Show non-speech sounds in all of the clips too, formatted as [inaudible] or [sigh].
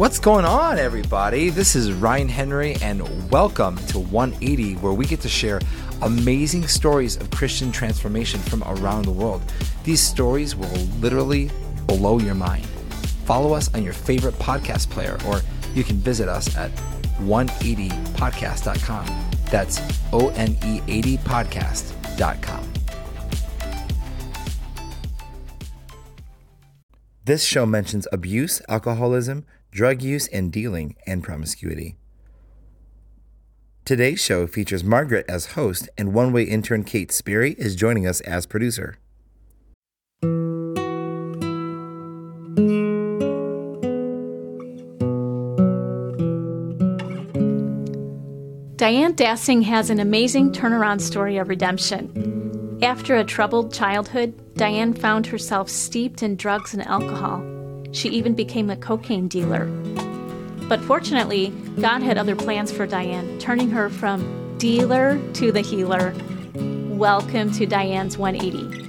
What's going on, everybody? This is Ryan Henry, and welcome to 180, where we get to share amazing stories of Christian transformation from around the world. These stories will literally blow your mind. Follow us on your favorite podcast player, or you can visit us at one80podcast.com. That's O N E 80podcast.com. This show mentions abuse, alcoholism, drug use and dealing, and promiscuity. Today's show features Margaret as host, and OneWay intern Kate Sperry is joining us as producer. Diane Dassing has an amazing turnaround story of redemption. After a troubled childhood, Diane found herself steeped in drugs and alcohol. She even became a cocaine dealer. But fortunately, God had other plans for Diane, turning her from dealer to the healer. Welcome to Diane's 180.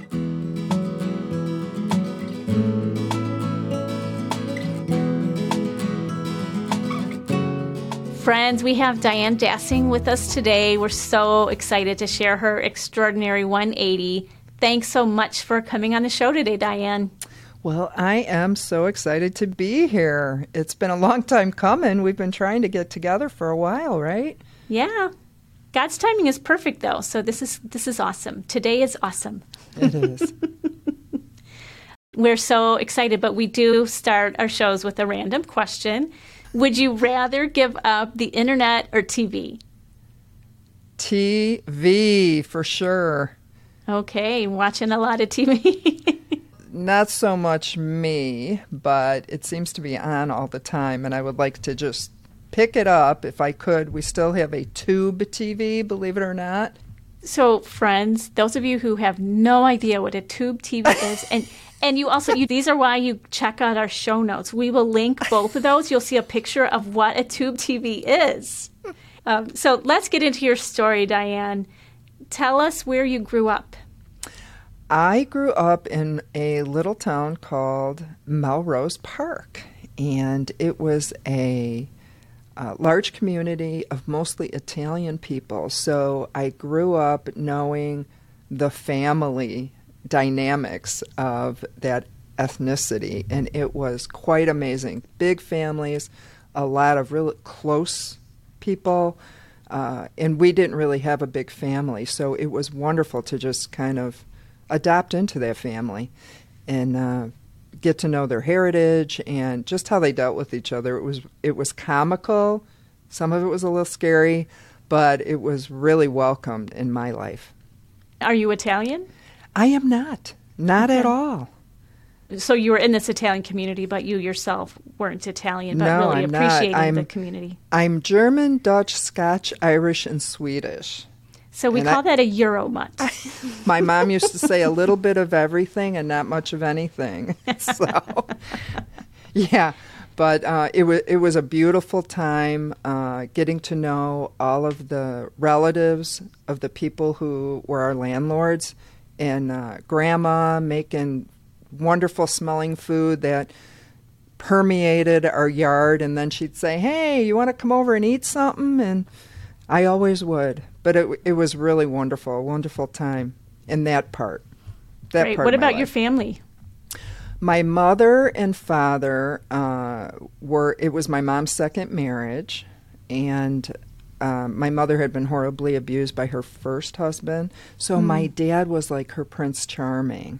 Friends, we have Diane Dassing with us today. We're so excited to share her extraordinary 180. Thanks so much for coming on the show today, Diane. Well, I am so excited to be here. It's been a long time coming. We've been trying to get together for a while, right? Yeah. God's timing is perfect though. So this is this is awesome. Today is awesome. It is. [laughs] We're so excited, but we do start our shows with a random question. Would you rather give up the internet or TV? TV for sure. Okay, watching a lot of TV. [laughs] not so much me, but it seems to be on all the time, and I would like to just pick it up if I could. We still have a tube TV, believe it or not. So, friends, those of you who have no idea what a tube TV is, [laughs] and and you also you, these are why you check out our show notes. We will link both of those. You'll see a picture of what a tube TV is. Um, so let's get into your story, Diane. Tell us where you grew up. I grew up in a little town called Melrose Park, and it was a, a, large community of mostly Italian people. So I grew up knowing the family dynamics of that ethnicity, and it was quite amazing. Big families, a lot of really close people. Uh, and we didn't really have a big family, so it was wonderful to just kind of adopt into their family and uh, get to know their heritage and just how they dealt with each other. It was it was comical. Some of it was a little scary, but it was really welcomed in my life. Are you Italian? I am not. Not okay. at all. So you were in this Italian community, but you yourself weren't Italian, but no, really I'm appreciating the community. I'm German, Dutch, Scotch, Irish, and Swedish. So we And call I- that a Euro mutt. [laughs] My mom used to say a little bit of everything and not much of anything. [laughs] So, yeah, but uh, it was it was a beautiful time uh, getting to know all of the relatives of the people who were our landlords, and uh, grandma making wonderful smelling food that permeated our yard, and then she'd say, "Hey, you want to come over and eat something?" and I always would. But it it was really wonderful, a wonderful time in that part. That Great. part What about your family? My mother and father uh, were. It was my mom's second marriage, and um, my mother had been horribly abused by her first husband. So my dad was like her Prince Charming.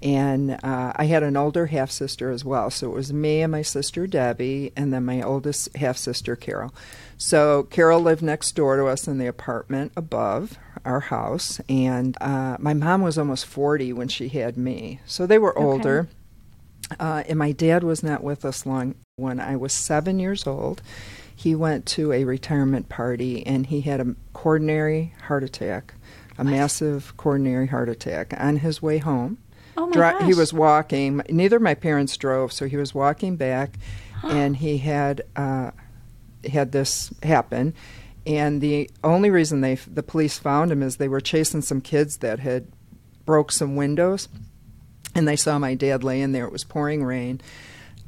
And uh, I had an older half sister as well. So it was me and my sister Debbie, and then my oldest half sister Carol. So Carol lived next door to us in the apartment above our house. And uh, my mom was almost 40 when she had me. So they were Okay. older. Uh, and my dad was not with us long. When I was seven years old, he went to a retirement party and he had a coronary heart attack, a massive coronary heart attack on his way home. Oh my Dri- gosh. He was walking. Neither of my parents drove, so he was walking back, and he had uh, had this happen. And the only reason they the police found him is they were chasing some kids that had broke some windows, and they saw my dad laying there. It was pouring rain.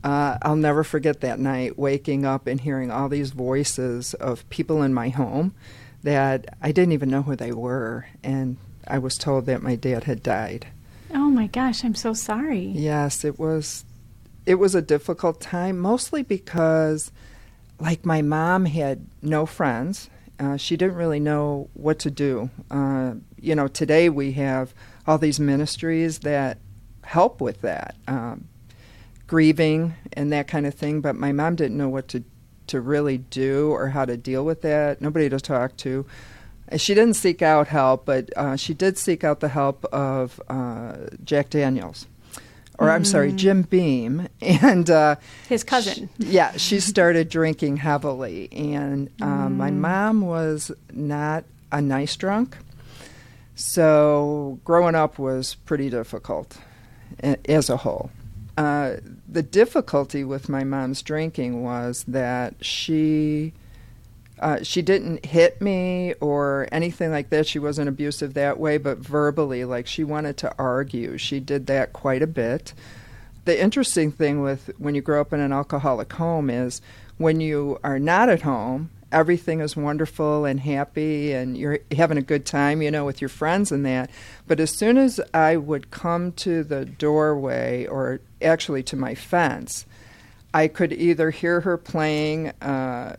Uh, I'll never forget that night waking up and hearing all these voices of people in my home that I didn't even know who they were. And I was told that my dad had died. Oh my gosh, I'm so sorry. Yes, it was it was a difficult time mostly because like my mom had no friends. Uh, she didn't really know what to do. Uh, you know, today we have all these ministries that help with that, um, grieving and that kind of thing. But my mom didn't know what to to really do or how to deal with that. Nobody to talk to. She didn't seek out help, but uh, she did seek out the help of uh, Jack Daniels, or mm. I'm sorry, mm. Jim Beam, and uh, his cousin. She, yeah, she [laughs] started drinking heavily, and mm. my mom was not a nice drunk, so growing up was pretty difficult as a whole. Uh, the difficulty with my mom's drinking was that she uh, she didn't hit me or anything like that. She wasn't abusive that way, but verbally, like she wanted to argue. She did that quite a bit. The interesting thing with when you grow up in an alcoholic home is when you are not at home, everything is wonderful and happy and you're having a good time, you know, with your friends and that. But as soon as I would come to the doorway or actually to my fence, I could either hear her playing uh,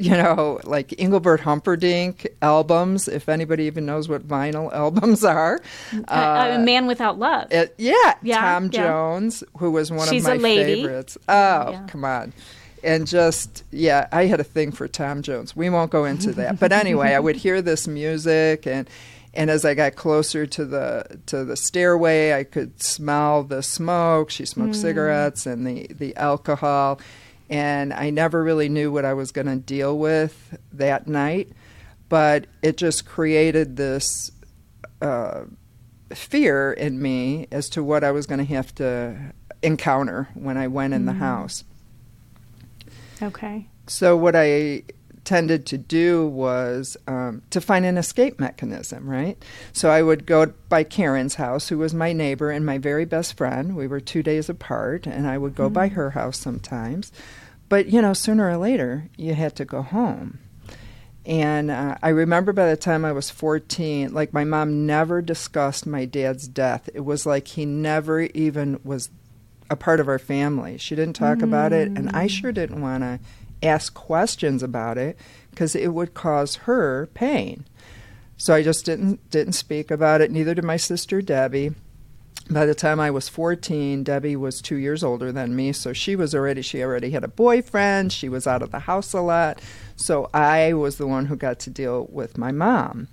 [laughs] you know, like Engelbert Humperdinck albums, if anybody even knows what vinyl [laughs] albums are. Uh, a Man Without Love. It, yeah, yeah, Tom yeah. Jones, who was one She's of my favorites. Oh, yeah. come on. And just, yeah, I had a thing for Tom Jones. We won't go into that. But anyway, I would hear this music and and as I got closer to the to the stairway, I could smell the smoke. She smoked mm. cigarettes and the the alcohol, and I never really knew what I was going to deal with that night. But it just created this uh, fear in me as to what I was going to have to encounter when I went in mm. the house. Okay. So what I tended to do was um, to find an escape mechanism, right? So I would go by Karen's house, who was my neighbor and my very best friend. We were two days apart, and I would go mm-hmm. by her house sometimes. But, you know, sooner or later, you had to go home. And uh, I remember by the time I was 14, like my mom never discussed my dad's death. It was like he never even was a part of our family. She didn't talk mm. about it, and I sure didn't want to ask questions about it because it would cause her pain. So I just didn't didn't speak about it. Neither did my sister Debbie. By the time I was 14, Debbie was 2 years older than me, so she was already she already had a boyfriend, she was out of the house a lot. So I was the one who got to deal with my mom.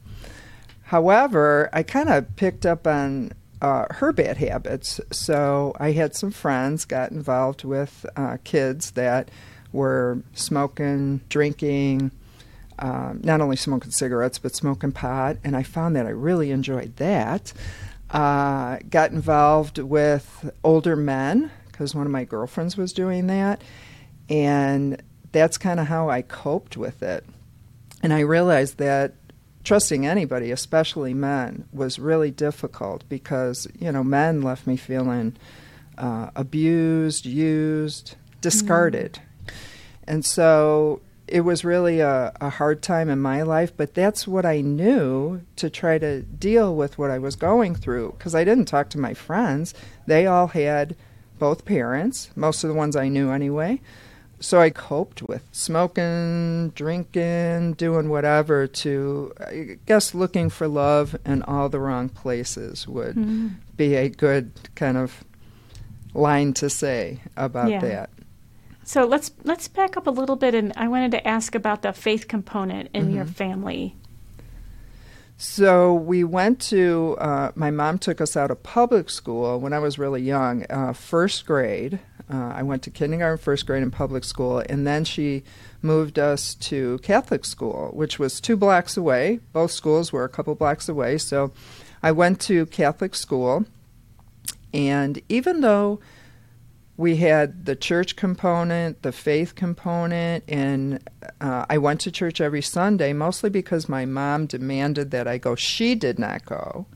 However, I kind of picked up on uh, her bad habits. So I had some friends got involved with uh, kids that were smoking, drinking, um, not only smoking cigarettes, but smoking pot. And I found that I really enjoyed that. Uh, got involved with older men because one of my girlfriends was doing that. And that's kind of how I coped with it. And I realized that trusting anybody, especially men, was really difficult because, you know, men left me feeling uh, abused, used, discarded. Mm. And so it was really a, a, hard time in my life, but that's what I knew to try to deal with what I was going through because I didn't talk to my friends. They all had both parents, most of the ones I knew anyway. So I coped with smoking, drinking, doing whatever to, I guess, looking for love in all the wrong places would mm-hmm. be a good kind of line to say about yeah. that. So let's let's back up a little bit, and I wanted to ask about the faith component in mm-hmm. your family. So we went to. Uh, my mom took us out of public school when I was really young, uh, first grade. Uh, I went to kindergarten, first grade in public school, and then she moved us to Catholic school, which was two blocks away. Both schools were a couple blocks away. So I went to Catholic school, and even though we had the church component, the faith component, and uh, I went to church every Sunday, mostly because my mom demanded that I go. She did not go,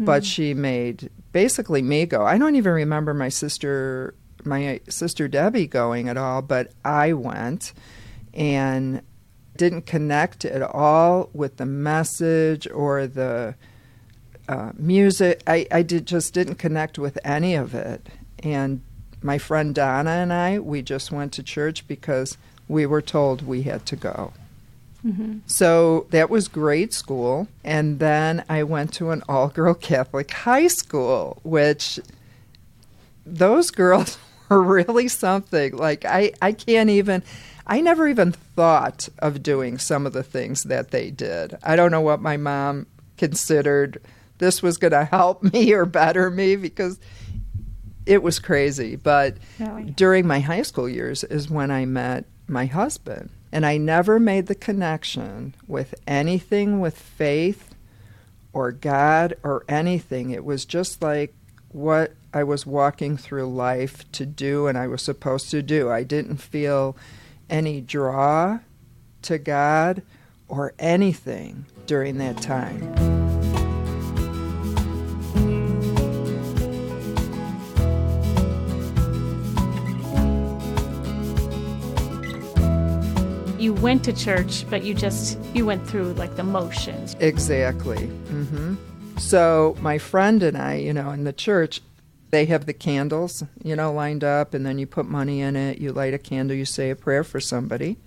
mm. but she made basically me go. I don't even remember my sister, my sister Debbie going at all, but I went and didn't connect at all with the message or the uh, music. I, I did just didn't connect with any of it. And my friend Donna and I, we just went to church because we were told we had to go. Mm-hmm. So that was grade school. And then I went to an all girl [laughs] Catholic high school, which those girls [laughs] were really something. Like, I, I can't even, I never even thought of doing some of the things that they did. I don't know what my mom considered this was going [laughs] to help me or better me because it was crazy. But really? during my high school years is when I met my husband. And I never made the connection with anything with faith or God or anything. It was just like what I was walking through life to do and I was supposed to do. I didn't feel any draw to God or anything during that time. You went to church, but you just you went through like the motions. Exactly. Mm-hmm. So my friend and I, you know, in the church, they have the candles, you know, lined up, and then you put money in it. You light a candle. You say a prayer for somebody.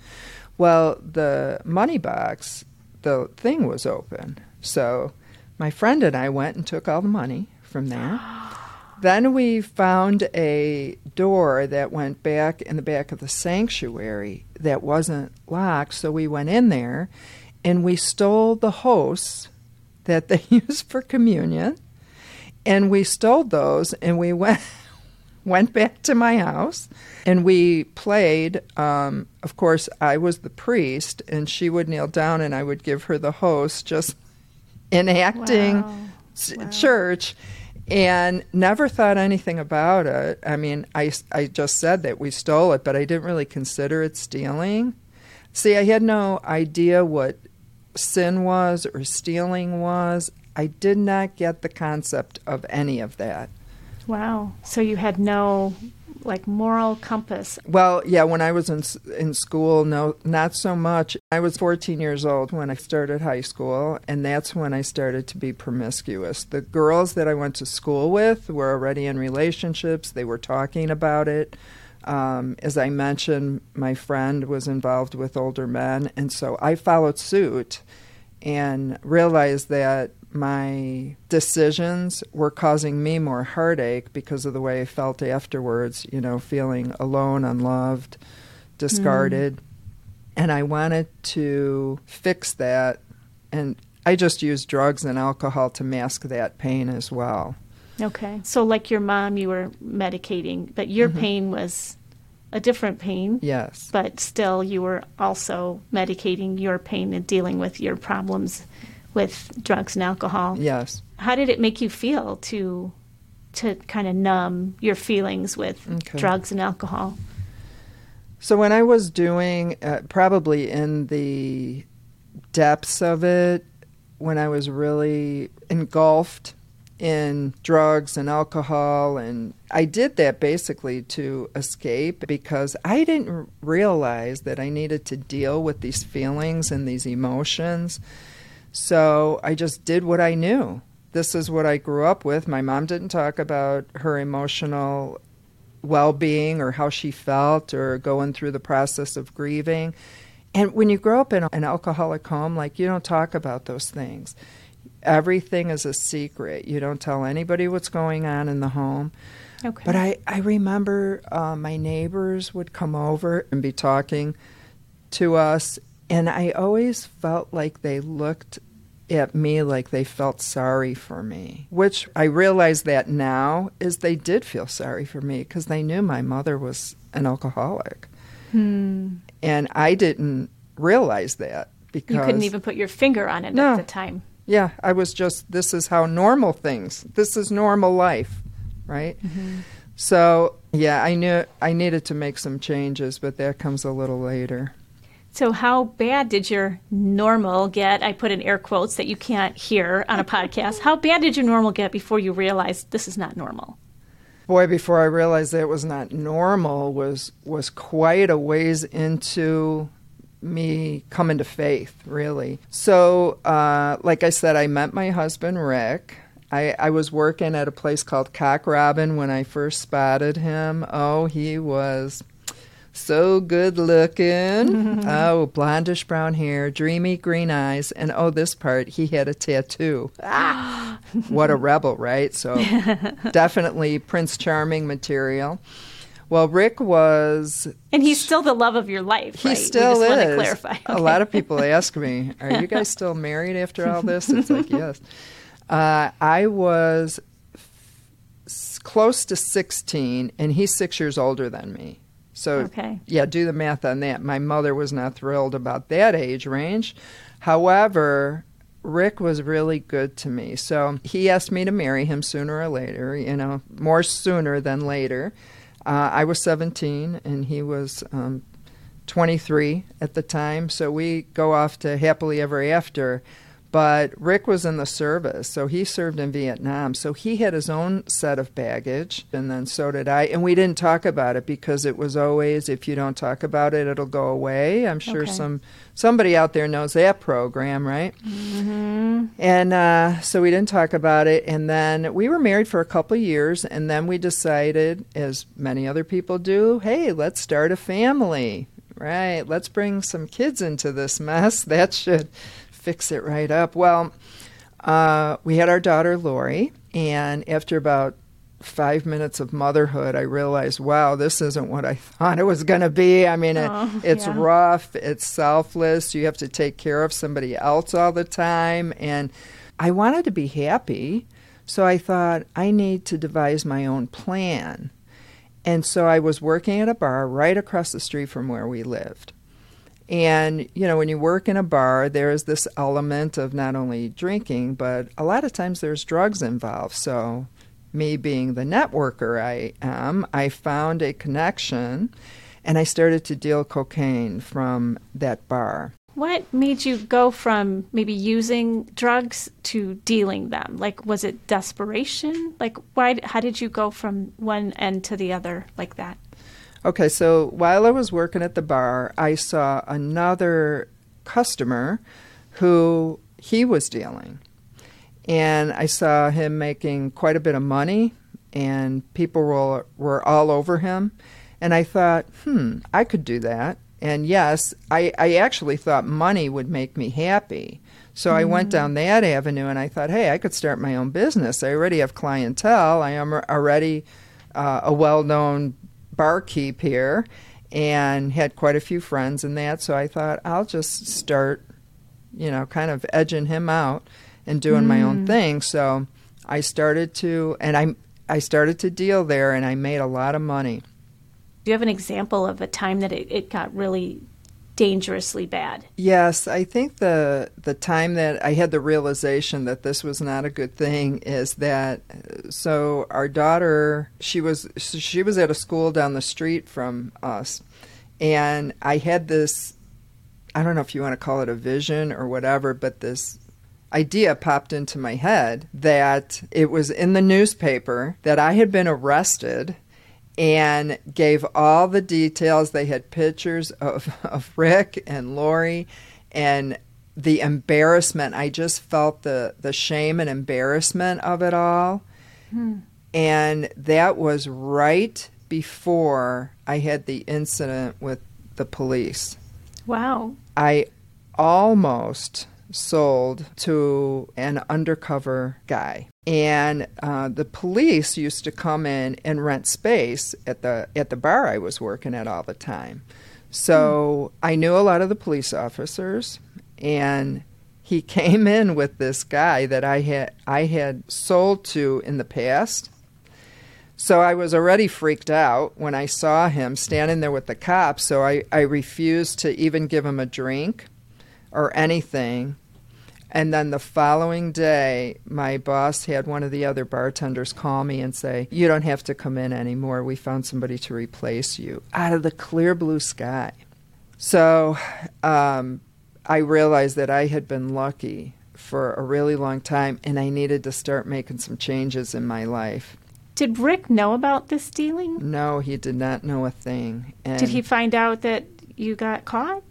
Well, the money box, the thing was open. So my friend and I went and took all the money from there. [gasps] [gasps] Then we found a door that went back in the back of the sanctuary that wasn't locked, so we went in there and we stole the hosts that they [laughs] use for communion. And we stole those and we went [laughs] went back to my house and we played um, of course i was the priest and she would kneel down and i would give her the host just [laughs] enacting wow. wow. church and never thought anything about it. I mean, I, I just said that we stole it, but I didn't really consider it stealing. See, I had no idea what sin was or stealing was. I did not get the concept of any of that. Wow. So you had no like moral compass? Well, yeah, when I was in in school, no, not so much. I was 14 years old when I started high school, and that's when I started to be promiscuous. The girls that I went to school with were already in relationships. They were talking about it. Um, as I mentioned, my friend was involved with older men, and so I followed suit and realized that my decisions were causing me more heartache because of the way I felt afterwards, you know, feeling alone, unloved, discarded. Mm. And I wanted to fix that. And I just used drugs and alcohol to mask that pain as well. Okay. So, like your mom, you were medicating, but your mm-hmm. pain was a different pain. Yes. But still, you were also medicating your pain and dealing with your problems with drugs and alcohol. Yes. How did it make you feel to to kind of numb your feelings with okay. drugs and alcohol? So when I was doing uh, probably in the depths of it, when I was really engulfed in drugs and alcohol and I did that basically to escape because I didn't realize that I needed to deal with these feelings and these emotions so I just did what I knew. This is what I grew up with. My mom didn't talk about her emotional well being or how she felt or going through the process of grieving. And when you grow up in an alcoholic home, like you don't talk about those things. Everything is a secret. You don't tell anybody what's going on in the home. Okay. But I, I remember uh, my neighbors would come over and be talking to us, and I always felt like they looked at me like they felt sorry for me, which I realize that now is they did feel sorry for me because they knew my mother was an alcoholic. Hmm. And I didn't realize that because. You couldn't even put your finger on it no, at the time. Yeah, I was just, this is how normal things, this is normal life, right? Mm-hmm. So, yeah, I knew I needed to make some changes, but that comes a little later. So, how bad did your normal get? I put in air quotes that you can't hear on a podcast. How bad did your normal get before you realized this is not normal? boy, before I realized that it was not normal, was was quite a ways into me coming to faith, really. So, uh, like I said, I met my husband Rick. I, I was working at a place called Cock Robin when I first spotted him. Oh, he was so good looking. [laughs] oh, blondish brown hair, dreamy green eyes, and oh, this part, he had a tattoo. Ah, [gasps] what a rebel, right? So, [laughs] definitely Prince Charming material. Well, Rick was. And he's still the love of your life, He right? still we just is. Want to clarify. A lot of people ask me, "Are you guys still [laughs] married after all this?" It's like, yes. Uh, I was s- close to 16, and he's six years older than me. So, Okay. yeah, do the math on that. My mother was not thrilled about that age range. However, Rick was really good to me. So he asked me to marry him sooner or later, you know, more sooner than later. Uh, I was 17 and he was um, 23 at the time. So we go off to happily ever after. But Rick was in the service, so he served in Vietnam. So he had his own set of baggage, and then so did I. And we didn't talk about it because it was always if you don't talk about it, it'll go away. I'm sure Okay. some somebody out there knows that program, right? Mm-hmm. And uh, so we didn't talk about it. And then we were married for a couple of years. And then we decided, as many other people do, hey, let's start a family. Right. Let's bring some kids into this mess. [laughs] That should fix it right up. Well, uh, we had our daughter, Lori. And after about five minutes of motherhood, I realized, wow, this isn't what I [laughs] thought it was going to be. I mean, Oh, it, it's yeah. rough, it's selfless. You have to take care of somebody else all the time. And I wanted to be happy. So I thought, I need to devise my own plan. And so I was working at a bar right across the street from where we lived. And, you know, when you work in a bar, there is this element of not only drinking, but a lot of times there's drugs involved. So, me being the networker I am, I found a connection and I started to deal cocaine from that bar. What made you go from maybe using drugs to dealing them? Like, was it desperation? Like, why? How did you go from one end to the other like that? Okay, so while I was working at the bar, I saw another customer who he was dealing. And I saw him making quite a bit of money, and people were, were all over him. And I thought, hmm, I could do that. And yes, I, I actually thought money would make me happy. So I went down that avenue and I thought, hey, I could start my own business. I already have clientele. I am already uh, a well known barkeep here and had quite a few friends in that. So I thought, I'll just start, you know, kind of edging him out and doing my own mm. thing. So I started to, and I, I started to deal there and I made a lot of money. Do you have an example of a time that it, it got really dangerously bad? Yes, I think the the time that I had the realization that this was not a good thing is that so our daughter she was she was at a school down the street from us and I had this I don't know if you want to call it a vision or whatever but this idea popped into my head that it was in the newspaper that I had been arrested and gave all the details. They had pictures of, [laughs] of Rick and Lori and the embarrassment. I just felt the, the shame and embarrassment of it all. Hmm. And that was right before I had the incident with the police. Wow. I almost sold to an undercover guy. And uh, the police used to come in and rent space at the at the bar I was working at all the time. So I knew a lot of the police officers, and he [laughs] came in with this guy that I had I had sold to in the past. So I was already freaked out when I saw him standing there with the cops. So I, I refused to even give him a drink or anything. And then the following day, my boss had one of the other bartenders call me and say, You don't have to come in anymore. We found somebody to replace you out of the clear blue sky. So um, I realized that I had been lucky for a really long time and I needed to start making some changes in my life. Did Rick know about this stealing? No, he did not know a thing. And Did he find out that you got caught?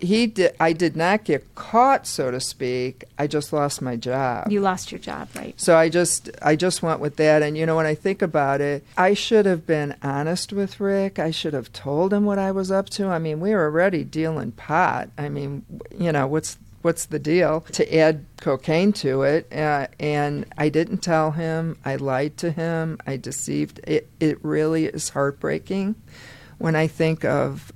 He did I did not get caught, so to speak. I just lost my job. You lost your job, right? So I just I just went with that and you know when I think about it, I should have been honest with Rick. I should have told him what I was up to. I mean, we were already dealing pot. I mean, you know, what's what's the deal to add cocaine to it uh, and i didn't tell him i lied to him i deceived it, it really is heartbreaking when i think of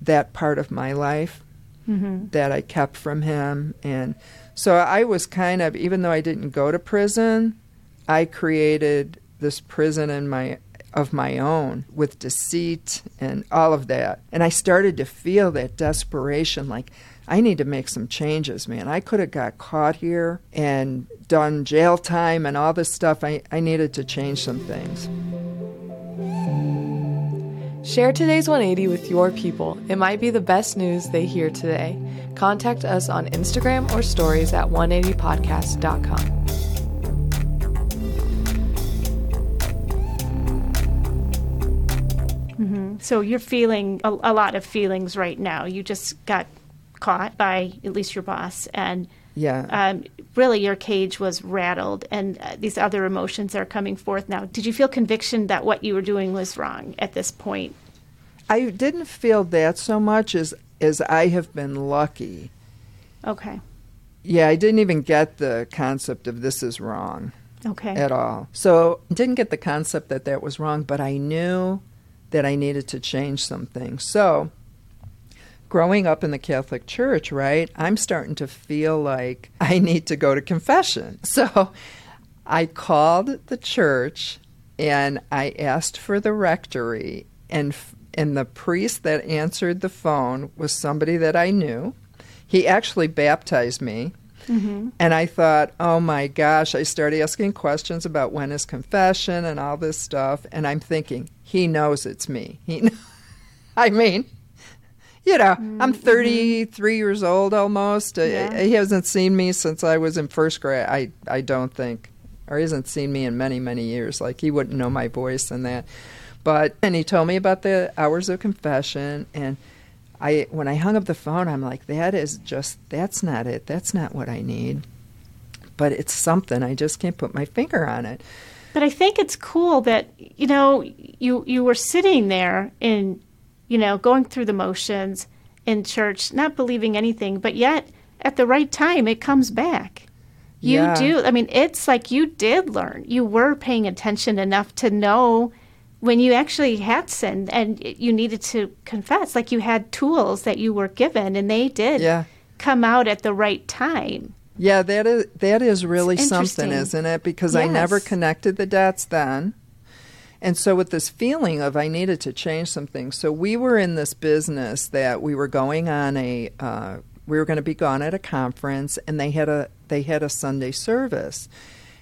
that part of my life Mm-hmm. that I kept from him. And so I was kind of, even though I didn't go to prison, I created this prison in my of my own with deceit and all of that. And I started to feel that desperation like I need to make some changes, man. I could have got caught here and done jail time and all this stuff. I, I needed to change some things. Share today's 180 with your people. It might be the best news they hear today. Contact us on Instagram or stories at one80podcast.com. So you're feeling a, a lot of feelings right now. You just got caught by at least your boss, and Yeah. um, really your cage was rattled, and uh, these other emotions are coming forth now. Did you feel conviction that what you were doing was wrong at this point? I didn't feel that so much as as I have been lucky. Okay. Yeah, I didn't even get the concept of this is wrong Okay. at all. So, didn't get the concept that that was wrong, but I knew that I needed to change something. So, growing up in the Catholic Church, right, I'm starting to feel like I need to go to confession. [laughs] So, I called the church and I asked for the rectory and and the priest that answered the phone was somebody that I knew. He actually baptized me. Mm-hmm. And I thought, oh my gosh, I started asking questions about when is confession and all this stuff. And I'm thinking, he knows it's me. He, kn- [laughs] I mean, you know, I'm 33 years old almost. Uh, Yeah. He hasn't seen me since I was in first grade, I, I don't think. Or he hasn't seen me in many, many years. Like, he wouldn't know my voice and that. But, and he told me about the hours of confession. And I, when I hung up the phone, I'm like, that is just, that's not it. That's not what I need. But it's something. I just can't put my finger on it. But I think it's cool that you know you you were sitting there in you know going through the motions in church, not believing anything, but yet at the right time it comes back. You Yeah. do. I mean, it's like you did learn. You were paying attention enough to know when you actually had sinned and you needed to confess. Like you had tools that you were given, and they did Yeah. come out at the right time. Yeah, that is that is really something, isn't it? Because I never connected the dots then. And so with this feeling of I needed to change some things. So we were in this business that we were going on a uh, we were going to be gone at a conference and they had a they had a Sunday service.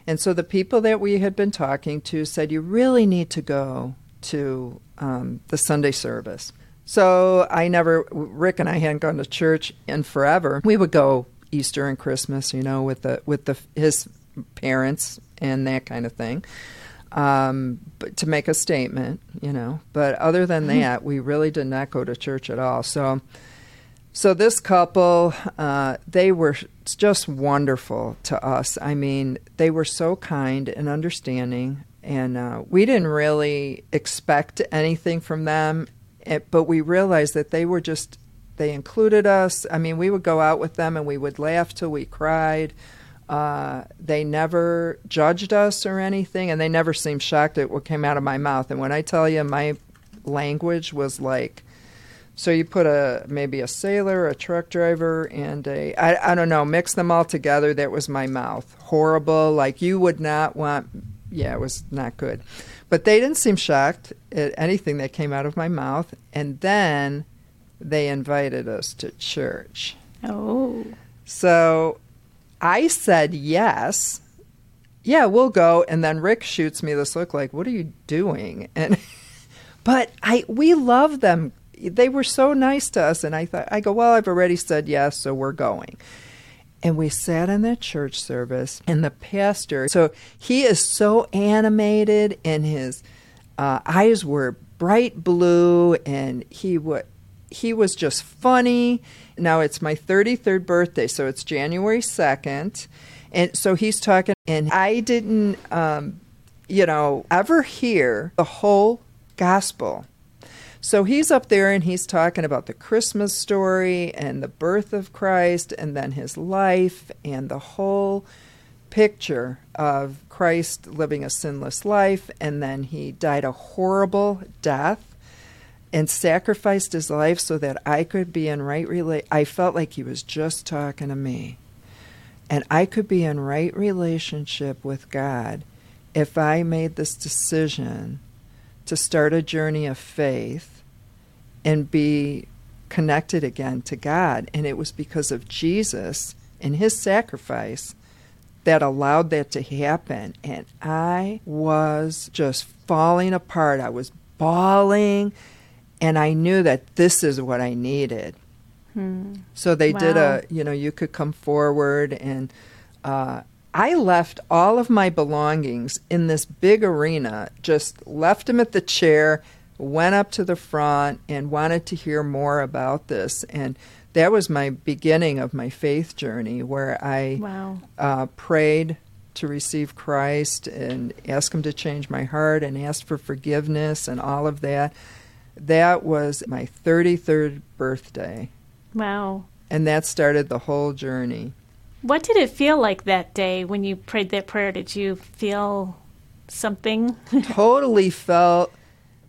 And so the people that we had been talking to said you really need to go to um, the Sunday service. So I never Rick and I hadn't gone to church in forever. We would go Easter and Christmas, you know, with the with the his parents and that kind of thing, um, to make a statement, you know. But other than that, we really did not go to church at all. So, so this couple, uh, they were just wonderful to us. I mean, they were so kind and understanding, and uh, we didn't really expect anything from them, eh, but we realized that they were just they included us. I mean, we would go out with them and we would laugh till we cried. Uh, they never judged us or anything, and they never seemed shocked at what came out of my mouth. And when I tell you, my language was like, so you put a maybe a sailor, a truck driver, and a I, I don't know, mix them all together. That was my mouth. Horrible. Like you would not want. Yeah, it was not good. But they didn't seem shocked at anything that came out of my mouth. And then they invited us to church. Oh, So I said yes. Yeah, we'll go. And then Rick shoots me this look like, "What are you doing?" And [laughs] but I we love them. They were so nice to us, and I thought I go, "Well, I've already said yes, so we're going." And we sat in that church service, and the pastor, so he is so animated, and his uh, eyes were bright blue, and he would. He was just funny. Now it's my 33rd birthday, so it's January 2nd. And so he's talking, and I didn't, um, you know, ever hear the whole gospel. So he's up there and he's talking about the Christmas story and the birth of Christ and then his life and the whole picture of Christ living a sinless life and then he died a horrible death and sacrificed his life so that I could be in right relate I felt like he was just talking to me. And I could be in right relationship with God if I made this decision to start a journey of faith and be connected again to God. And it was because of Jesus and his sacrifice that allowed that to happen. And I was just falling apart. I was bawling. And I knew that this is what I needed. Hmm. So they wow. did a, you know, you could come forward and uh, I left all of my belongings in this big arena, just left them at the chair, went up to the front, and wanted to hear more about this. And that was my beginning of my faith journey, where I wow. uh, prayed to receive Christ and ask Him to change my heart and ask for forgiveness and all of that. That was my 33rd birthday. Wow. And that started the whole journey. What did it feel like that day when you prayed that prayer? Did you feel something? [laughs] totally felt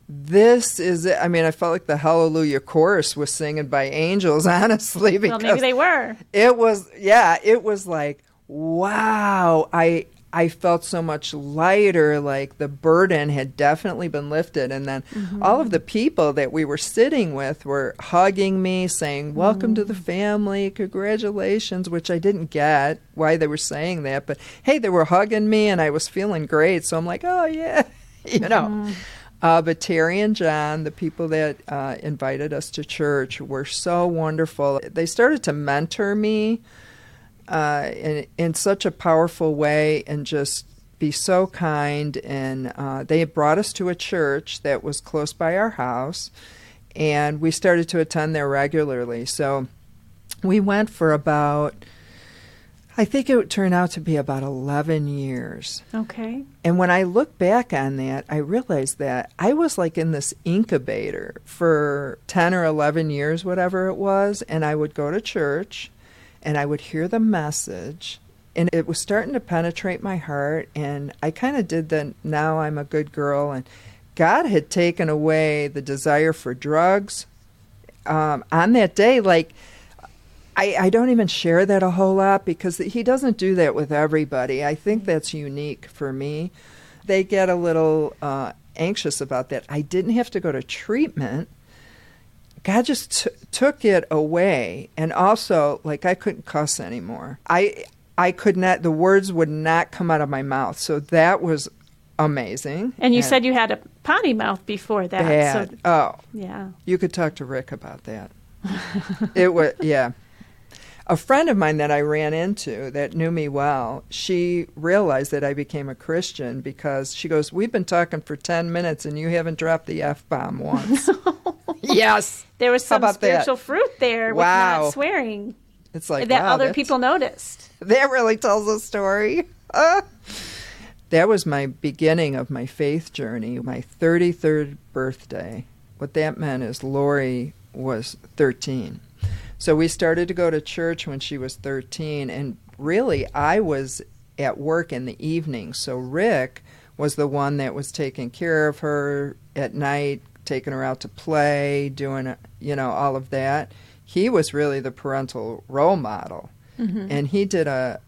this is it. I mean, I felt like the Hallelujah chorus was singing by angels, [laughs] honestly. Because well, maybe they were. It was, yeah, it was like, wow. I I felt so much lighter, like the burden had definitely been lifted. And then mm-hmm. all of the people that we were sitting with were hugging me, saying, Welcome mm. to the mm. family, congratulations, which I didn't get why they were saying that. But hey, they were hugging me and I was feeling great. So I'm like, Oh, yeah, [laughs] you know. Mm. Uh, but Terry and John, the people that uh, invited us to church, were so wonderful. They started to mentor me uh, in, in such a powerful way and just be so kind. And uh, they brought us to a church that was close by our house, and we started to attend there regularly. So we went for about, I think it would turn out to be about 11 years. Okay. And when I look back on that, I realized that I was like in this incubator for 10 or 11 years, whatever it was, and I would go to church and I would hear the message and it was starting to penetrate my heart and I kind of did the now I'm a good girl and God had taken away the desire for drugs um, on that day like I, I don't even share that a whole lot because he doesn't do that with everybody. I think that's unique for me. They get a little uh, anxious about that. I didn't have to go to treatment God just t- took it away, and also like I couldn't cuss anymore. I I could not. The words would not come out of my mouth. So that was amazing. And you and said you had a potty mouth before that. Bad. So, oh, yeah. You could talk to Rick about that. [laughs] it was yeah. A friend of mine that I ran into that knew me well, she realized that I became a Christian because she goes, "We've been talking for ten minutes and you haven't dropped the f bomb once." [laughs] yes. [laughs] There was some spiritual that? fruit there wow. with not swearing. It's like that wow, other people noticed. That really tells a story. Uh, that was my beginning of my faith journey, my 33rd birthday. What that meant is Lori was 13. So we started to go to church when she was 13, and really I was at work in the evening. So Rick was the one that was taking care of her at night, taking her out to play, doing, you know, all of that. He was really the parental role model. Mm-hmm. And he did a,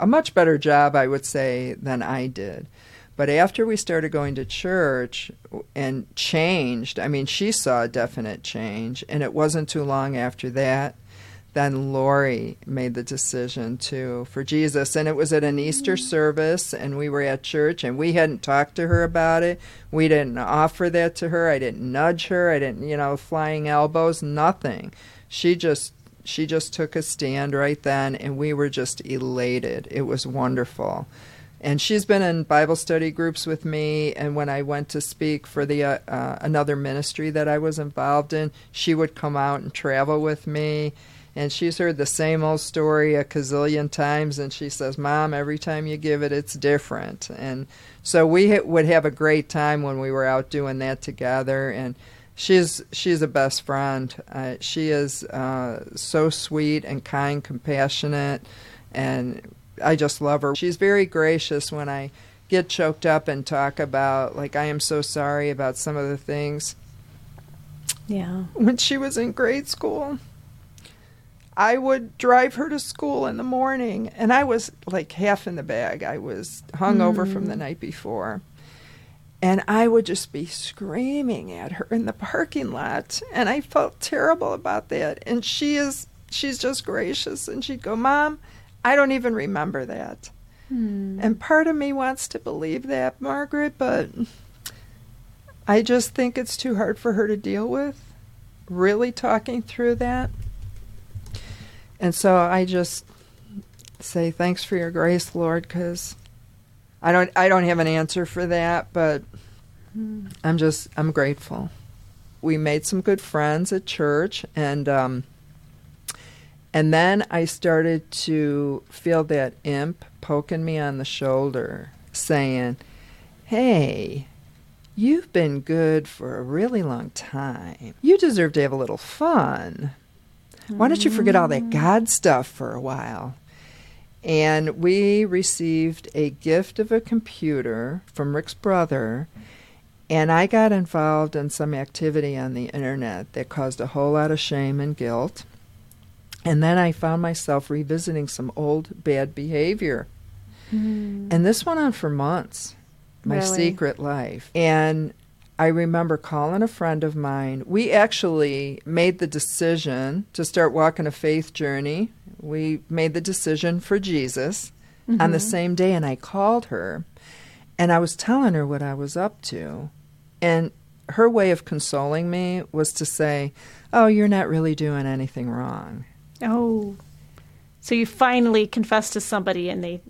a much better job, I would say, than I did. But after we started going to church and changed, I mean, she saw a definite change. And it wasn't too long after that then Lori made the decision to for Jesus, and it was at an Easter mm-hmm. service, and we were at church, and we hadn't talked to her about it. We didn't offer that to her. I didn't nudge her. I didn't, you know, flying elbows, nothing. She just she just took a stand right then, and we were just elated. It was wonderful. And she's been in Bible study groups with me. And when I went to speak for the uh, uh, another ministry that I was involved in, she would come out and travel with me. And she's heard the same old story a gazillion times. And she says, "Mom, every time you give it, it's different." And so we ha- would have a great time when we were out doing that together. And she's she's a best friend. Uh, she is uh, so sweet and kind, compassionate, and I just love her. She's very gracious when I get choked up and talk about like I am so sorry about some of the things. Yeah. When she was in grade school, I would drive her to school in the morning and I was like half in the bag. I was hungover mm. from the night before. And I would just be screaming at her in the parking lot and I felt terrible about that. And she is she's just gracious and she'd go, "Mom, I don't even remember that. Hmm. And part of me wants to believe that, Margaret, but I just think it's too hard for her to deal with, really talking through that. And so I just say thanks for your grace, Lord, because I don't I don't have an answer for that, but hmm. I'm just I'm grateful. We made some good friends at church, and um, and then I started to feel that imp poking me on the shoulder, saying, Hey, you've been good for a really long time. You deserve to have a little fun. Why don't you forget all that God stuff for a while? And we received a gift of a computer from Rick's brother. And I got involved in some activity on the internet that caused a whole lot of shame and guilt. And then I found myself revisiting some old bad behavior. Mm. And this went on for months, my really? secret life. And I remember calling a friend of mine. We actually made the decision to start walking a faith journey. We made the decision for Jesus mm-hmm. on the mm-hmm. same day, and I called her and I was telling her what I was up to. And her way of consoling me was to say, Oh, you're not really doing anything wrong. Oh. So you finally confess to somebody and they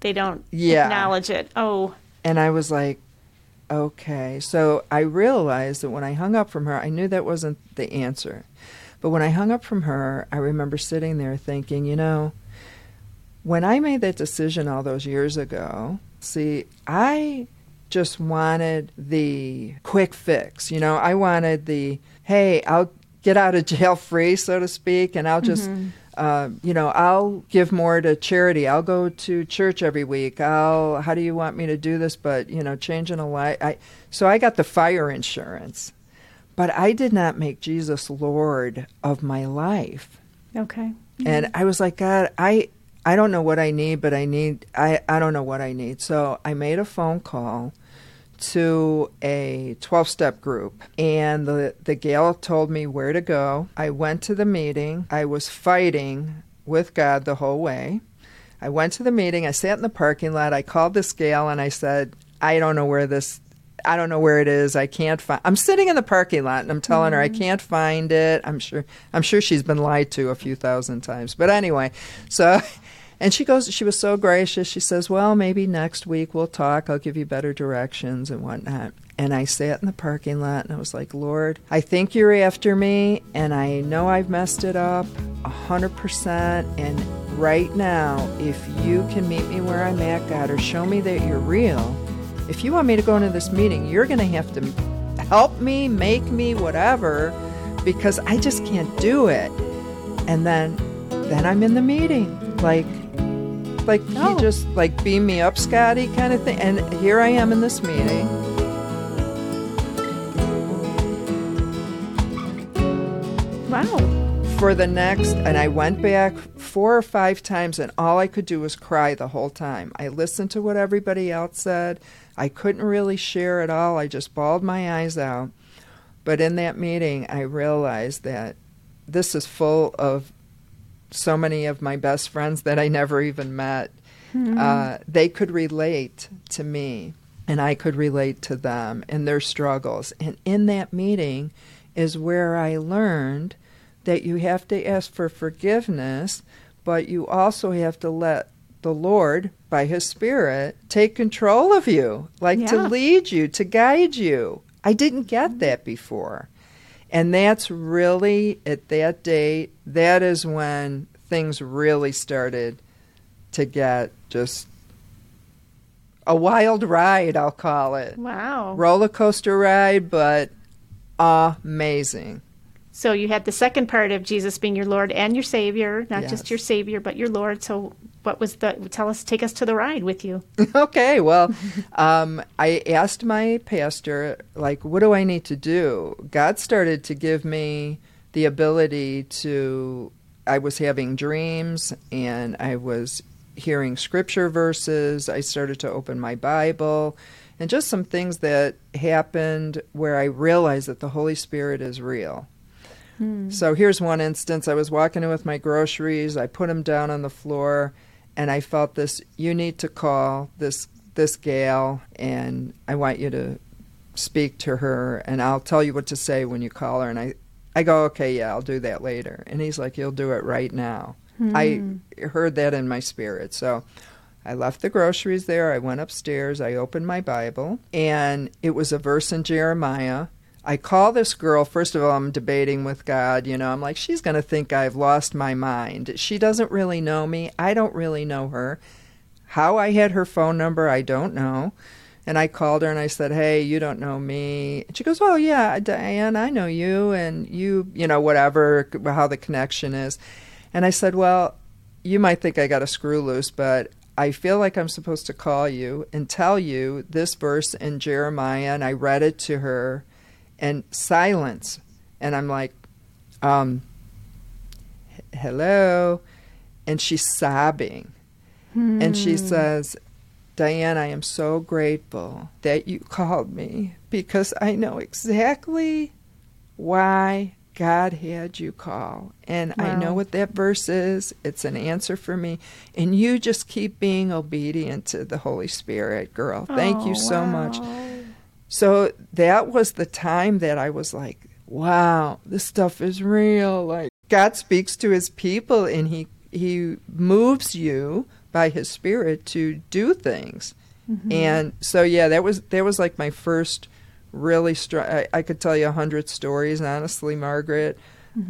they don't yeah. acknowledge it. Oh. And I was like, okay. So I realized that when I hung up from her, I knew that wasn't the answer. But when I hung up from her, I remember sitting there thinking, you know, when I made that decision all those years ago, see, I just wanted the quick fix. You know, I wanted the, hey, I'll get out of jail [laughs] free, so to speak, and I'll just. Mm-hmm. Uh, you know, I'll give more to charity. I'll go to church every week. I'll. How do you want me to do this? But you know, changing a life. I so I got the fire insurance, but I did not make Jesus Lord of my life. Okay. Mm-hmm. And I was like, God, I I don't know what I need, but I need. I I don't know what I need. So I made a phone call to a 12 step group and the, the gal told me where to go. I went to the meeting. I was fighting with God the whole way. I went to the meeting. I sat in the parking lot. I called this gal and I said, I don't know where this I don't know where it is. I can't find. I'm sitting in the parking lot and I'm telling mm-hmm. her I mm-hmm. can't find it. I'm sure. I'm sure she's been lied to a few thousand times. But anyway, so [laughs] and she goes, she was so gracious. She says, Well, maybe next week we'll talk. I'll give you better directions and whatnot. And I sat in the parking lot and I was like, Lord, I think you're after me and I know I've messed it up a 100%. And right now, if you can meet me where I'm at, God, or show me that you're real, if you want me to go into this meeting, you're going to have to help me, make me, whatever, because I just can't do it. And then, then I'm in the meeting. Like, like oh. he just like beam me up, Scotty, kind of thing. And here I am in this meeting. Wow. For the next, and I went back four or five times, and all I could do was cry the whole time. I listened to what everybody else said. I couldn't really share at all. I just bawled my eyes out. But in that meeting, I realized that this is full of so many of my best friends that I never even met, mm-hmm. uh, they could relate to me and I could relate to them and their struggles. And in that meeting is where I learned that you have to ask for forgiveness, but you also have to let the Lord, by His Spirit, take control of you, like to lead you, to guide you. I didn't get that before. And that's really, at that date, that is when things really started to get just a wild ride, I'll call it. Wow. Roller coaster ride, but amazing. So you had the second part of Jesus being your Lord and your Savior, not just your Savior, but your Lord. So what was the? Tell us, take us to the ride with you. [laughs] okay, well, um, I asked my pastor, like, what do I need to do? God started to give me the ability to, I was having dreams and I was hearing scripture verses. I started to open my Bible and just some things that happened where I realized that the Holy Spirit is real. Hmm. So here's one instance. I was walking in with my groceries. I put them down on the floor, and I felt this. You need to call this this gal, and I want you to speak to her, and I'll tell you what to say when you call her. And I, I go, okay, yeah, I'll do that later. And he's like, you'll do it right now. I hmm. heard that in my spirit, so. I left the groceries there. I went upstairs. I opened my Bible, and it was a verse in Jeremiah. I call this girl, first of all, I'm debating with God. You know, I'm like, she's going to think I've lost my mind. She doesn't really know me. I don't really know her. How I had her phone number, I don't know. And I called her and I said, Hey, you don't know me. And she goes, Oh, yeah, Diane, I know you. And you, you know, whatever, how the connection is. And I said, Well, you might think I got a screw loose, but I feel like I'm supposed to call you and tell you this verse in Jeremiah. And I read it to her and silence. And I'm like, um, hello. And she's sobbing. And she says, Diane, I am so grateful that you called me because I know exactly why God had you call. And I know what that verse is. It's an answer for me. And you just keep being obedient to the Holy Spirit, girl. Thank you Oh, so much. So that was the time that I was like, wow, this stuff is real. Like God speaks to his people and he he moves you by his spirit to do things. And so yeah, that was that was like my first really strong I, I could tell you a hundred stories honestly margaret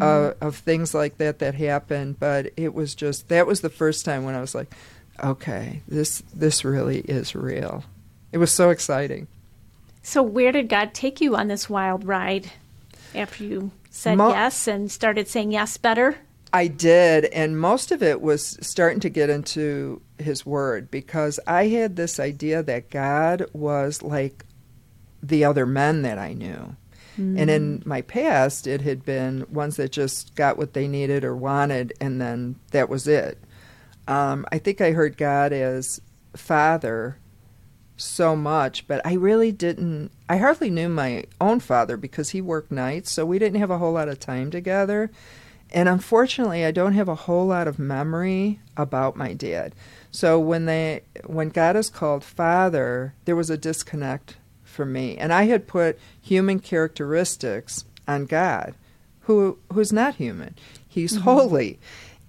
uh, of things like that that happened. But it was just that was the first time when i was like okay this this really is real. It was so exciting So where did God take you on this wild ride after you said Mo- yes and started saying yes better? I did, and most of it was starting to get into His Word because I had this idea that God was like the other men that I knew. And in my past, it had been ones that just got what they needed or wanted, and then that was it. Um, I think I heard God as Father so much, but I really didn't. I hardly knew my own father because he worked nights, so we didn't have a whole lot of time together. And unfortunately, I don't have a whole lot of memory about my dad. So when they when God is called Father, there was a disconnect for me, and I had put human characteristics on God, who who's not human. He's mm-hmm. holy.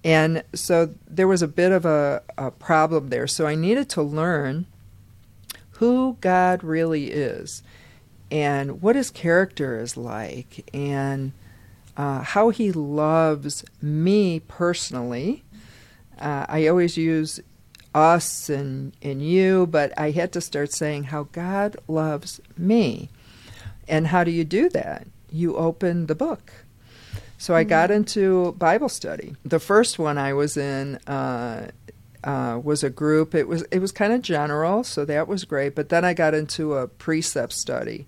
And so there was a bit of a, a problem there. So I needed to learn who God really is and what his character is like and uh, how he loves me personally. Uh, I always use us and, and you, but I had to start saying how God loves me. And how do you do that? You open the book. So I got into Bible study. The first one I was in uh, uh, was a group. It was it was kind of general, so that was great. But then I got into a precept study,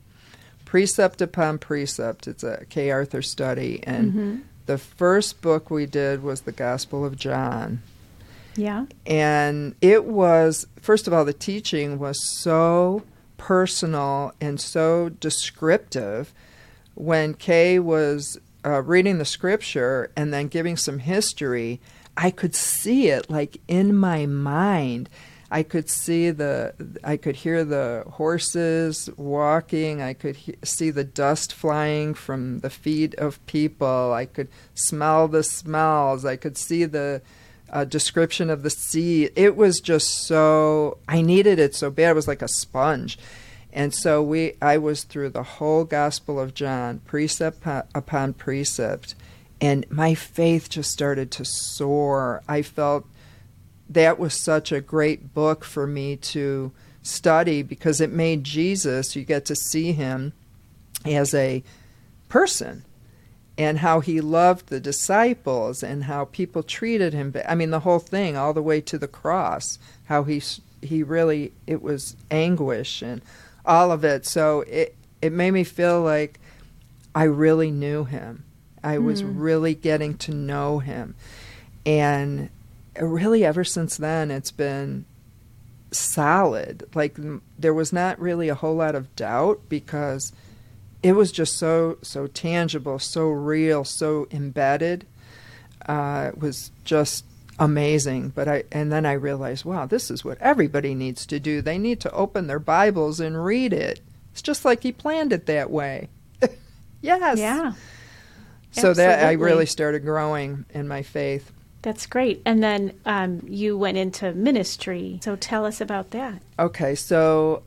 precept upon precept. It's a Kay Arthur study, and the first book we did was the Gospel of John. Yeah. And it was, first of all, the teaching was so personal and so descriptive. When Kay was uh, reading the scripture and then giving some history, I could see it like in my mind. I could see the, I could hear the horses walking. I could he- see the dust flying from the feet of people. I could smell the smells. I could see the uh, description of the sea. It was just so, I needed it so bad. It was like a sponge. And so we, I was through the whole Gospel of John, precept upon precept, and my faith just started to soar. I felt that was such a great book for me to study because it made Jesus, you get to see him as a person and how he loved the disciples and how people treated him. I mean, the whole thing, all the way to the cross, how he, he really, it was anguish and all of it. So it, it made me feel like I really knew him. I was mm. really getting to know him. And really ever since then it's been solid. Like there was not really a whole lot of doubt because it was just so so tangible so real so embedded. Uh, it was just amazing. But i and then i realized wow this is what everybody needs to do. They need to open their bibles and read it. It's just like he planned it that way. [laughs] Yes. Yeah so Absolutely. that i really started growing in my faith that's great. And then um, you went into ministry. So tell us about that. Okay, so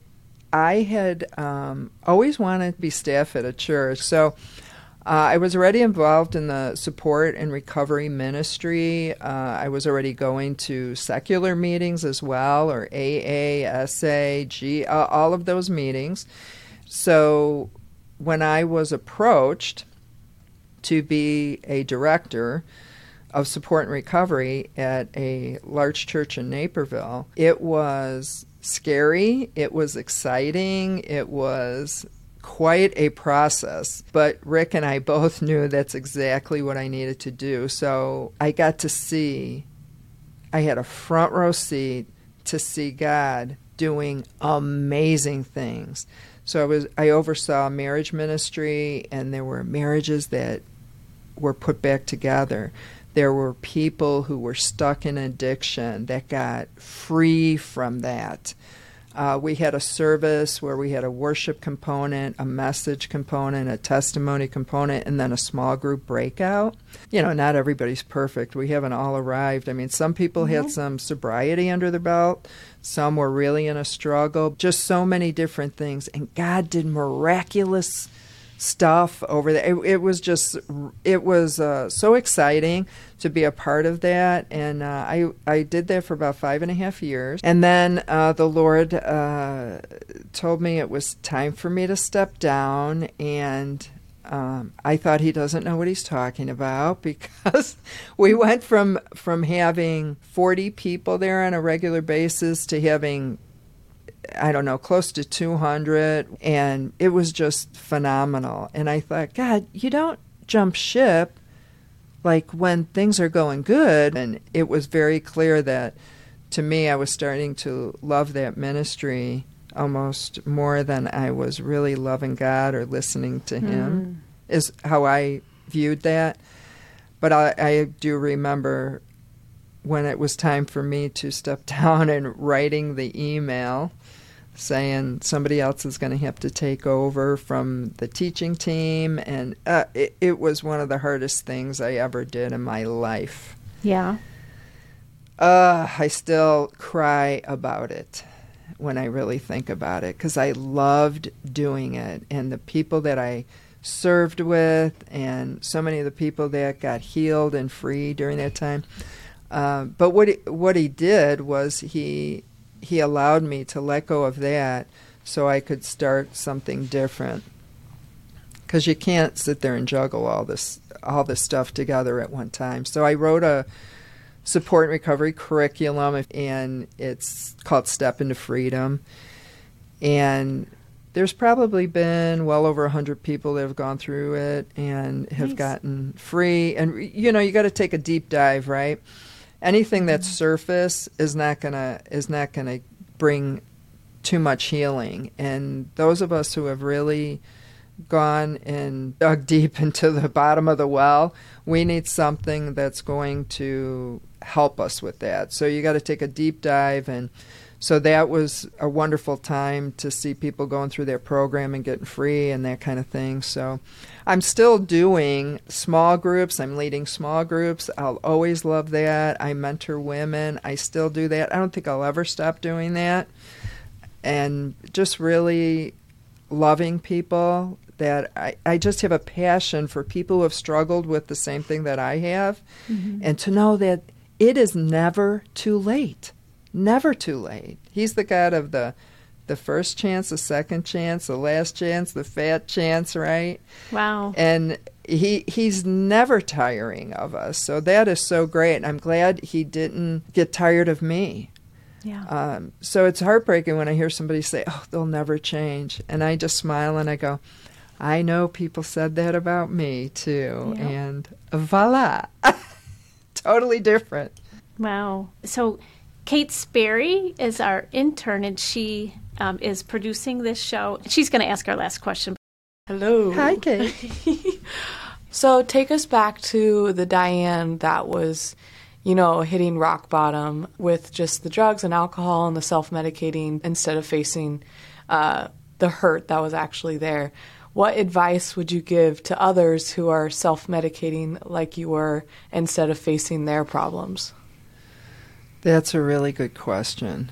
I had um, always wanted to be staff at a church. So uh, I was already involved in the support and recovery ministry. Uh, I was already going to secular meetings as well, or AA, SA, G, uh, all of those meetings. So when I was approached to be a director, of support and recovery at a large church in Naperville. It was scary, it was exciting, it was quite a process. But Rick and I both [laughs] knew that's exactly what I needed to do. So I got to see, I had a front row seat to see God doing amazing things. So I was I oversaw marriage ministry and there were marriages that were put back together. There were people who were stuck in addiction that got free from that. Uh, we had a service where we had a worship component, a message component, a testimony component, and then a small group breakout. You know, not everybody's perfect. We haven't all arrived. I mean, some people mm-hmm. had some sobriety under their belt, some were really in a struggle, just so many different things. And God did miraculous stuff over there. It, it was just, it was uh, so exciting to be a part of that. And uh, I, I did that for about five and a half years. And then uh, the Lord uh, told me it was time for me to step down. And um, I thought he doesn't know what he's talking about [laughs] because we went from from having 40 people there on a regular basis to having I don't know, close to 200. And it was just phenomenal. And I thought, God, you don't jump ship like when things are going good. And it was very clear that to me, I was starting to love that ministry almost more than I was really loving God or listening to Him, mm. is how I viewed that. But I, I do remember when it was time for me to step [laughs] down and writing the email saying somebody else is going to have to take over from the teaching team. And uh, it, it was one of the hardest things I ever did in my life. Yeah. Uh, I still cry about it when I really think about it because I loved doing it. And the people that I served with, and so many of the people that got healed and free during that time. Uh, but what he, what he did was he he allowed me to let go of that so I could start something different. Because you can't sit there and juggle all this all this stuff together at one time. So I wrote a support and recovery curriculum, and it's called Step into Freedom. And there's probably been well over 100 people that have gone through it and have nice. gotten free. And, you know, you got to take a deep dive, right? Anything that's mm-hmm. surface is not gonna is not gonna bring too much healing. And those of us who have really gone and dug [laughs] deep into the bottom of the well, we need something that's going to help us with that. So you got to take a deep dive and so that was a wonderful time to see people going through their program and getting free and that kind of thing. So I'm still doing small groups. I'm leading small groups. I'll always love that. I mentor women. I still do that. I don't think I'll ever stop doing that. And just really loving people that I, I just have a passion for people who have struggled with the same thing that I have mm-hmm. and to know that it is never too late. Never too late. He's the God of the the first chance, the second chance, the last chance, the fat chance, right? Wow. And he he's never tiring of us. So that is so great. I'm glad he didn't get tired of me. Yeah. Um, so it's heartbreaking when I hear somebody say, "Oh, they'll never change," and I just smile and I go, "I know people said that about me too," yep. and voila, [laughs] totally different. Wow. So Kate Sperry is our intern, and she um, is producing this show. She's going to ask our last question. Hello. Hi, Kate. [laughs] so take us back to the Diane that was, you know, hitting rock bottom with just the drugs and alcohol and the self medicating instead of facing uh, the hurt that was actually there. What advice would you give to others who are self medicating like you were instead of facing their problems? That's a really good question.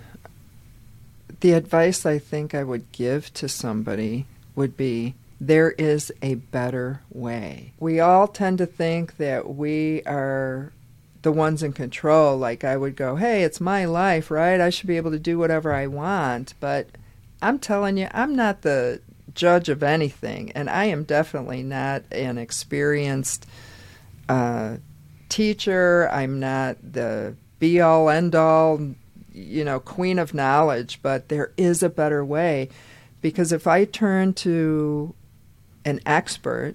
The advice I think I would give to somebody would be there is a better way. We all tend to think that we are the ones in control. Like I would go, hey, it's my life, right? I should be able to do whatever I want. But I'm telling you, I'm not the judge of anything. And I am definitely not an experienced uh, teacher. I'm not the be all, end all, you know, queen of knowledge, but there is a better way. Because if I turn to an expert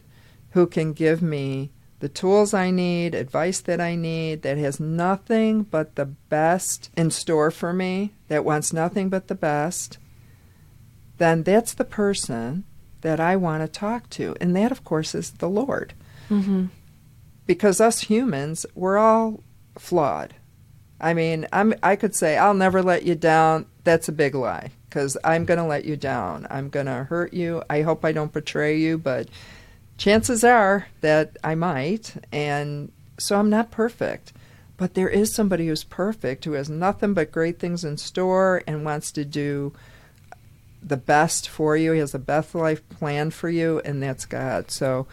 who can give me the tools I need, advice that I need, that has nothing but the best in store for me, that wants nothing but the best, then that's the person that I want to talk to. And that, of course, is the Lord. Mm-hmm. Because us humans, we're all flawed. I mean, I'm I could say I'll never let you down. That's a big lie because I'm going to let you down. I'm going to hurt you. I hope I don't betray you, but chances are that I might. And so I'm not perfect. But there is somebody who's perfect, who has nothing but great things in store and wants to do the best for you. He has the best life plan for you, and that's God. So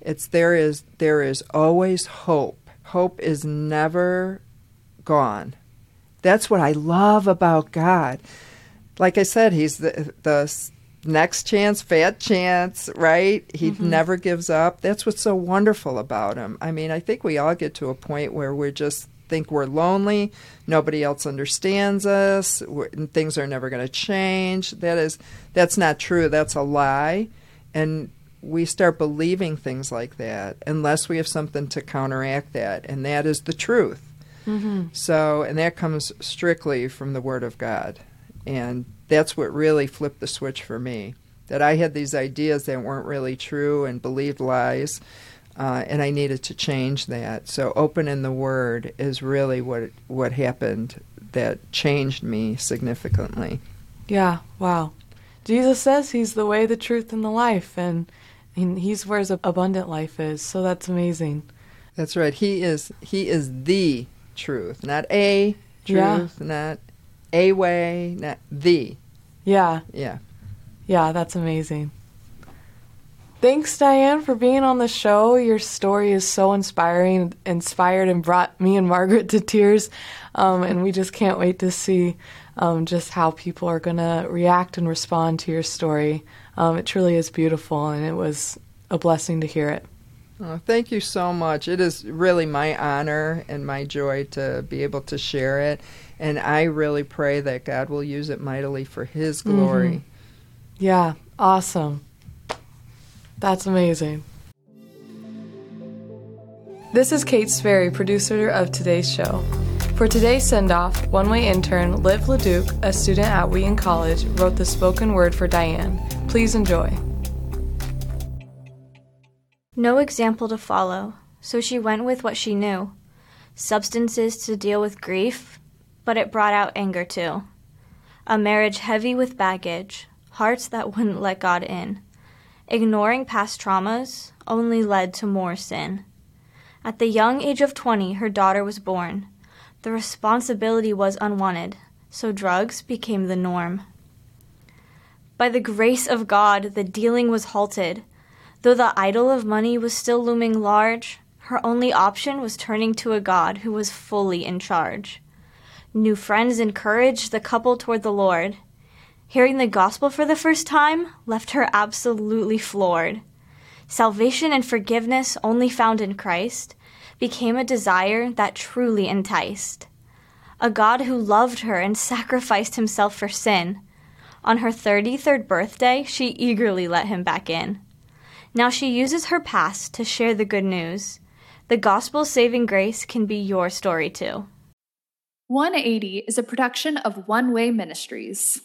it's there is there is always hope. Hope is never gone. That's what I love about God. Like I said, He's the, the next chance, fat chance, right? He mm-hmm. never gives up. That's what's so wonderful about Him. I mean, I think we all get to a point where we just think we're lonely, nobody else understands us, and things are never going to change. That is, that's not true. That's a lie, and we start believing things like that unless we have something to counteract that, and that is the truth. Mm-hmm. So, and that comes strictly from the Word of God. And that's what really flipped the switch for me. That I had these ideas that weren't really true and believed lies, uh, and I needed to change that. So, opening the Word is really what what happened that changed me significantly. Yeah. Wow. Jesus says He's the way, the truth, and the life, and, and He's where his abundant life is. So that's amazing. That's right. He is. He is the truth, not a truth, yeah. not a way, not the. Yeah. Yeah. Yeah, that's amazing. Thanks, Diane, for being on the show. Your story is so inspiring, inspired, and brought me and Margaret to tears. Um, and we just can't wait to see um, just how people are going to react and respond to your story. Um, it truly is beautiful, and it was a blessing to hear it. Oh, thank you so much. It is really my honor and my joy to be able to share it. And I really pray that God will use it mightily for His mm-hmm. glory. Mm-hmm. Yeah, awesome. That's amazing. This is Kate Sperry, producer of today's show. For today's send off, OneWay intern Liv LeDuc, a student at Wheaton College, wrote the spoken word for Diane. Please enjoy. No example to follow, so she went with what she knew substances to deal with grief, but it brought out anger too. a marriage heavy with baggage, hearts that wouldn't let God in. Ignoring past traumas only led to more sin. At the young age of 20, her daughter was born. The responsibility was unwanted, so drugs became the norm. By the grace of God, the dealing was halted. Though the idol of money was still looming large, her only option was turning to a God who was fully in charge. New friends encouraged the couple toward the Lord. Hearing the gospel for the first time left her absolutely floored. Salvation and forgiveness only found in Christ became a desire that truly enticed. A God who loved her and sacrificed himself for sin. On her 33rd birthday, she eagerly let him back in. Now she uses her past to share the good news. The gospel saving grace can be your story too. One80 is a production of OneWay Ministries.